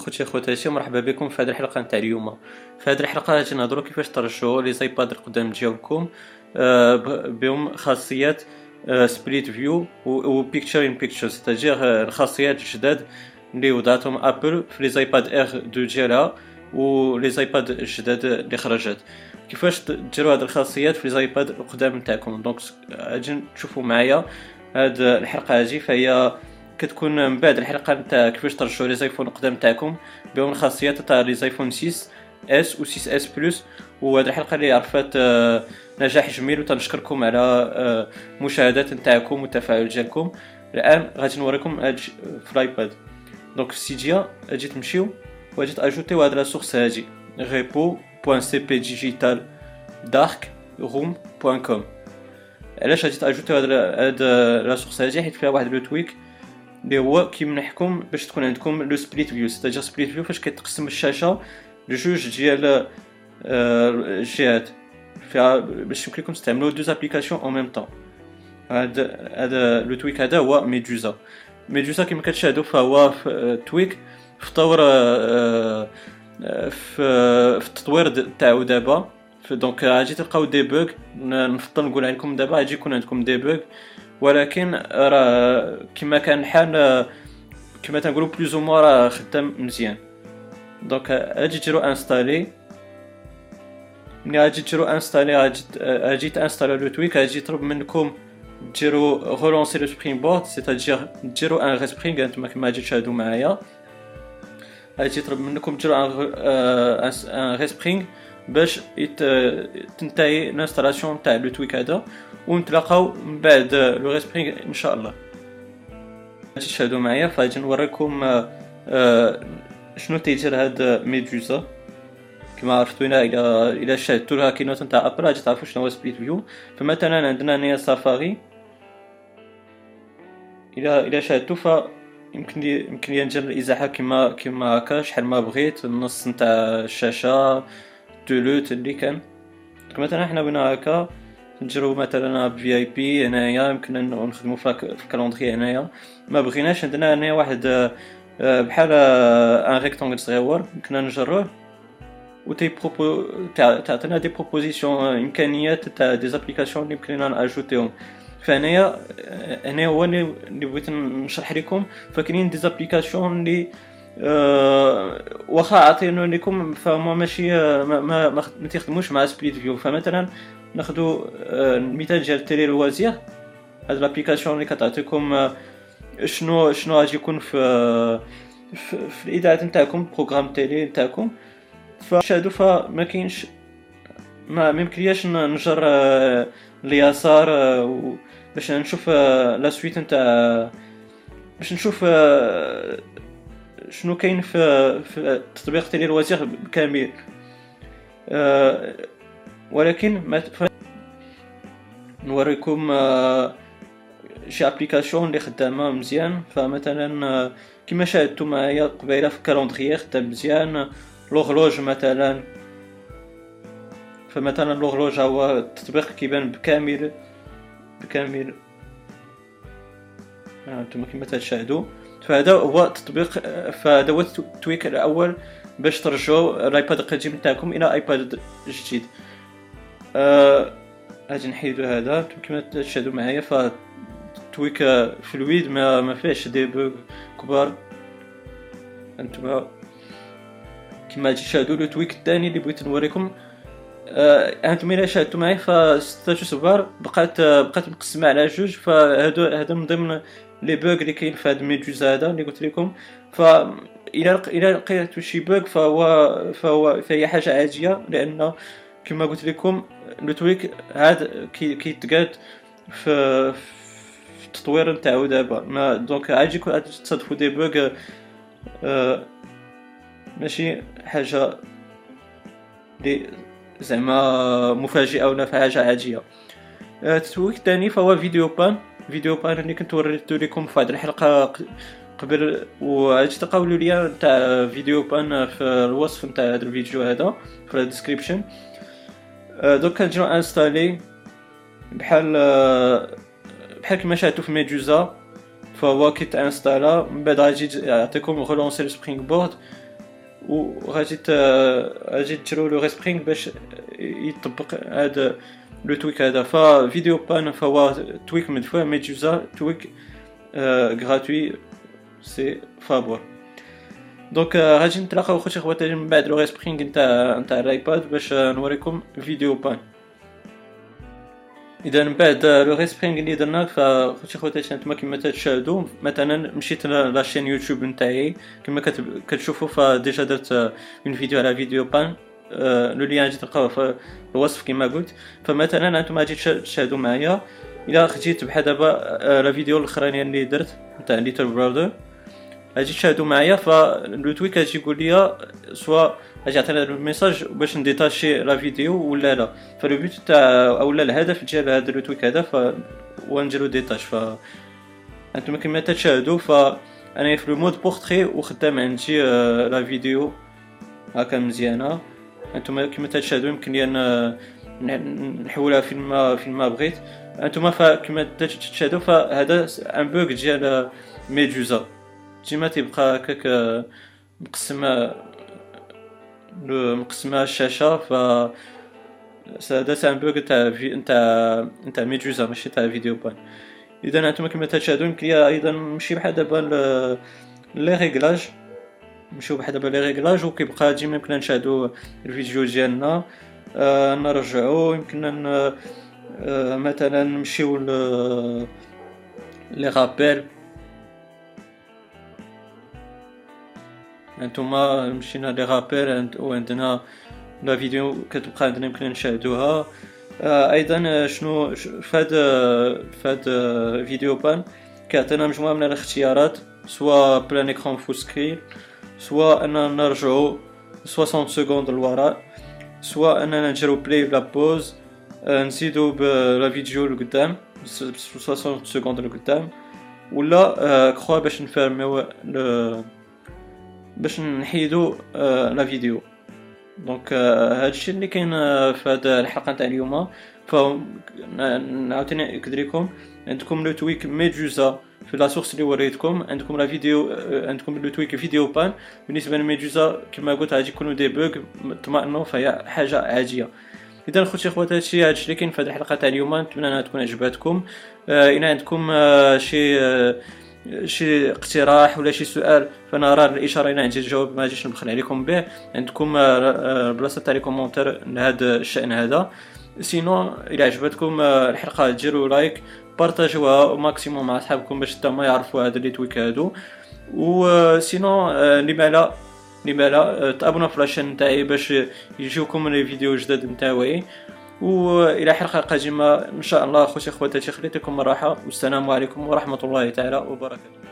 خوتي خواتاتي مرحبا بكم في هذه الحلقة نتاع اليوم. في هذه الحلقة غادي نهضروا كيفاش ترجعوا les iPads القدام ديالكم آه، بهم خاصيات Split View و Picture in Picture c'est-à-dire الخاصيات الجداد اللي وضعتهم Apple في les iPad Air 2 ديالها و les iPads الجداد اللي خرجت. كيفاش ديروا هاد الخاصيات في les iPads القدام نتاعكم؟ donc غادي تشوفوا معايا هاد الحلقة هذه فهي كتكون من بعد الحلقة نتاع كيفاش ترجعوا les iPhones القدام تاعكم بهم الخاصيات تاع les iPhone 6s و 6s Plus وهاد الحلقة اللي عرفت آه، نجاح جميل وتنشكركم على آه، مشاهدات نتاعكم والتفاعل ديالكم الآن غادي نوريكم هاد في ال iPad. donc في Cydia غادي تمشيو وغادي تاجوتيو هاد la source هادي repo.cpdigital.darkroom.com علاش غادي تاجوتيو هاد la source هادي؟ حيت فيها واحد le tweak اللي هو كيمنحكم باش تكون عندكم le Split View. c'est-à-dire Split View فاش كيتقسم الشاشة لجوج ديال الجهات فيها باش يمكن لكم تستعملوا deux applications en même temps هذا هذا le tweak هذا هو Medusa. Medusa كما كتشاهدوا فهو في tweak في طور في في التطوير تاعو دابا. Donc غادي تلقاو des bugs. نفضل نقول عليكم دابا غادي يكون عندكم des bugs. ولكن راه كما كان الحال كما تنقولوا plus ou راه خدام مزيان. donc أجي ديروا installer. ملي غادي ديروا installer غادي غادي تانستالي le tweak غادي يطلب منكم ديروا relancer le SpringBoard c'est-à-dire ديروا un respring انتما كما غادي تشاهدوا معايا. غادي يطلب منكم ديروا un respring باش تنتهي ال installation تاع le tweak هذا ونتلاقاو من بعد le respring إن شاء الله. تشاهدوا معايا فغادي نوريكم آه، شنو تيدير هاد Medusa. كما عرفتوا إلى إلى شاهدتوا la keynote نتاع Apple غادي تعرفوا شنو هو Split View فمثلا عندنا هنايا سافاري إلى إلى شاهدتوا ف يمكن لي يمكن لي ندير الإزاحة كما كما هكا شحال ما بغيت النص نتاع الشاشة تولوت اللي كان مثلا حنا بغينا هكا نديرو مثلا في اي بي هنايا يمكن نخدمو في الكالندري هنايا. ما بغيناش عندنا هنايا واحد آه، بحال ان ريكتونغل صغيور يمكن نجروه و تي بروبو تعطينا دي بروبوزيسيون إمكانيات تاع دي زابليكاسيون اللي يمكن لنا نأجوتيهم. فهنايا آه، هنا هو اللي بغيت نشرح لكم. فكاينين des applications اللي واخا عطينا لكم فما ماشي ما, ما, ما تخدموش مع Split View فمثلا ناخدو المثال آه، ديال Télé Loisirs هاد l'application اللي كتعطيكم آه، شنو شنو غادي يكون في في, في الإذاعة نتاعكم programme télé نتاعكم. فشاهدوا فما كاينش ما ميمكنلياش نجر آه، اليسار باش نشوف la suite نتاع باش نشوف شنو كاين في في تطبيق Télé Loisirs كامل؟ ولكن ما نوريكم آه، شي application اللي خدامة مزيان. فمثلا آه، كما شاهدتوا معايا قبيلة في ال calendrier خدام مزيان. l'horloge مثلا. فمثلا l'horloge هو التطبيق كيبان بكامل بكامل. أنتم كما تشاهدوا. فهذا هو التطبيق فهذا هو ال tweak الأول باش ترجعوا ال iPad القديم تاعكم إلى iPad جديد. آه غادي نحيدو هذا. كما تشاهدوا معايا ف tweak فلويد ما ما فيهش des bugs كبار انتما كما تشاهدوا le tweak الثاني اللي بغيت نوريكم. آه أنتم إلى شاهدتوا معايا ف 16 صبار بقات بقات مقسمة على جوج. فهادو هذا من ضمن les bugs اللي كاين في هذا ال Medusa هذا اللي قلت لكم. ف إلى إلى لقيتو شي bug فهو فهو فهي حاجة عادية لأن كما قلت لكم le tweak هاد كيتقاد في التطوير نتاعو دابا. ما donc عادي يكون تصادفوا des bugs آه ماشي حاجة لي زعما مفاجئة ولا حاجة عادية. ال tweak الثاني فهو VideoPane. فيديو اللي كنت وريتو لكم في هذه الحلقة قبل وغادي تلقاو لي تاع VideoPane في الوصف نتاع هذا الفيديو هذا في ال description آه، donc كنجيو installer بحال آه، بحال كما شاهدتو في Medusa فهو كيت انستالا من بعد غادي يعطيكم relancer ال SpringBoard وغادي غادي ديروا le respring باش يطبق هذا le tweak هذا ف VideoPane فهو tweak مدفوع Medusa tweak gratuit c'est فابور donc غادي نتلاقاو خوتي خواتاتي من بعد le respring نتاع نتاع ال iPad باش نوريكم VideoPane اذا من بعد le respring اللي درنا فخوتي خواتاتي نتوما كما تشاهدوا مثلا مشيت la chaîne YouTube نتاعي كما كتشوفوا ف déjà درت une vidéo على VideoPane le lien غادي تلقاوه في الوصف كما قلت. فمثلا أنتم غادي تشاهدوا معايا. إلى خديت بحال دابا la vidéo الأخرانية اللي درت نتاع Little Brother غادي تشاهدوا معايا ف le tweak غادي يقول لي soit غادي يعطينا ال message باش ن détacher la vidéo ولا لا. ف le but تاع اولا الهدف ديال هذا le tweak هذا ف هو نديرو détache. ف أنتم كما تشاهدوا ف أنا في le mode portrait وخدام عندي la vidéo. هكا مزيانة. أنتم كما تشاهدوا يمكن لي نحولها فين ما ما بغيت. أنتم كما تشاهدوا فهذا un bug ديال Medusa. ديما تيبقى هكاك مقسمه مقسمة الشاشه ف هذا c'est un bug تاع تاع تاع Medusa ماشي تاع VideoPane. اذا أنتم كما تشاهدوا يمكن لي أيضا نمشي بحال دابا les réglages. نمشيو بحال دابا les réglages وكيبقى ديما يمكن نشاهدوا الفيديو ديالنا نرجعو يمكن مثلا نمشيو ل les rappels هانتوما مشينا les rappels وعندنا la vidéo كتبقى عندنا يمكن نشاهدوها أيضا شنو فهاد فهاد VideoPane كيعطينا مجموعه من الاختيارات soit plein écran full screen soit اننا نرجعو 60 secondes للوراء soit اننا نديرو play la pause نزيدو ب la vidéo لقدام 60 secondes لقدام ولا كخوا باش نفرميو باش نحيدو la vidéo donc هادشي اللي كاين في هاد الحلقة نتاع اليوم. ف نعاوتاني نكد لكم. عندكم le tweak Medusa في la source اللي وريتكم عندكم la vidéo عندكم le tweak VideoPane بالنسبة ل Medusa كما قلت غادي يكونوا des bugs اطمئنوا فهي حاجة عادية. إذا خوتي خواتاتي هادشي هادشي اللي كاين في هذه الحلقة تاع اليوم نتمنى أنها تكون عجباتكم إلى عندكم شي شي اقتراح ولا شي سؤال فأنا راه الإشارة هنا عندي الجواب ما غاديش نبخل عليكم به. عندكم بلاصة تاع les commentaires لهذا الشأن هذا. sinon إلى عجبتكم الحلقة ديروا like بارطاجوها maximum مع صحابكم باش حتى ما يعرفوا هذا les tweaks هادو و sinon لما لا لما لا تابونوا في la chaîne تاعي باش يجيوكم les vidéos جداد نتاعي والى حلقة قادمة إن شاء الله خوتي خواتاتي خليتكم الراحه والسلام عليكم ورحمة الله تعالى وبركاته.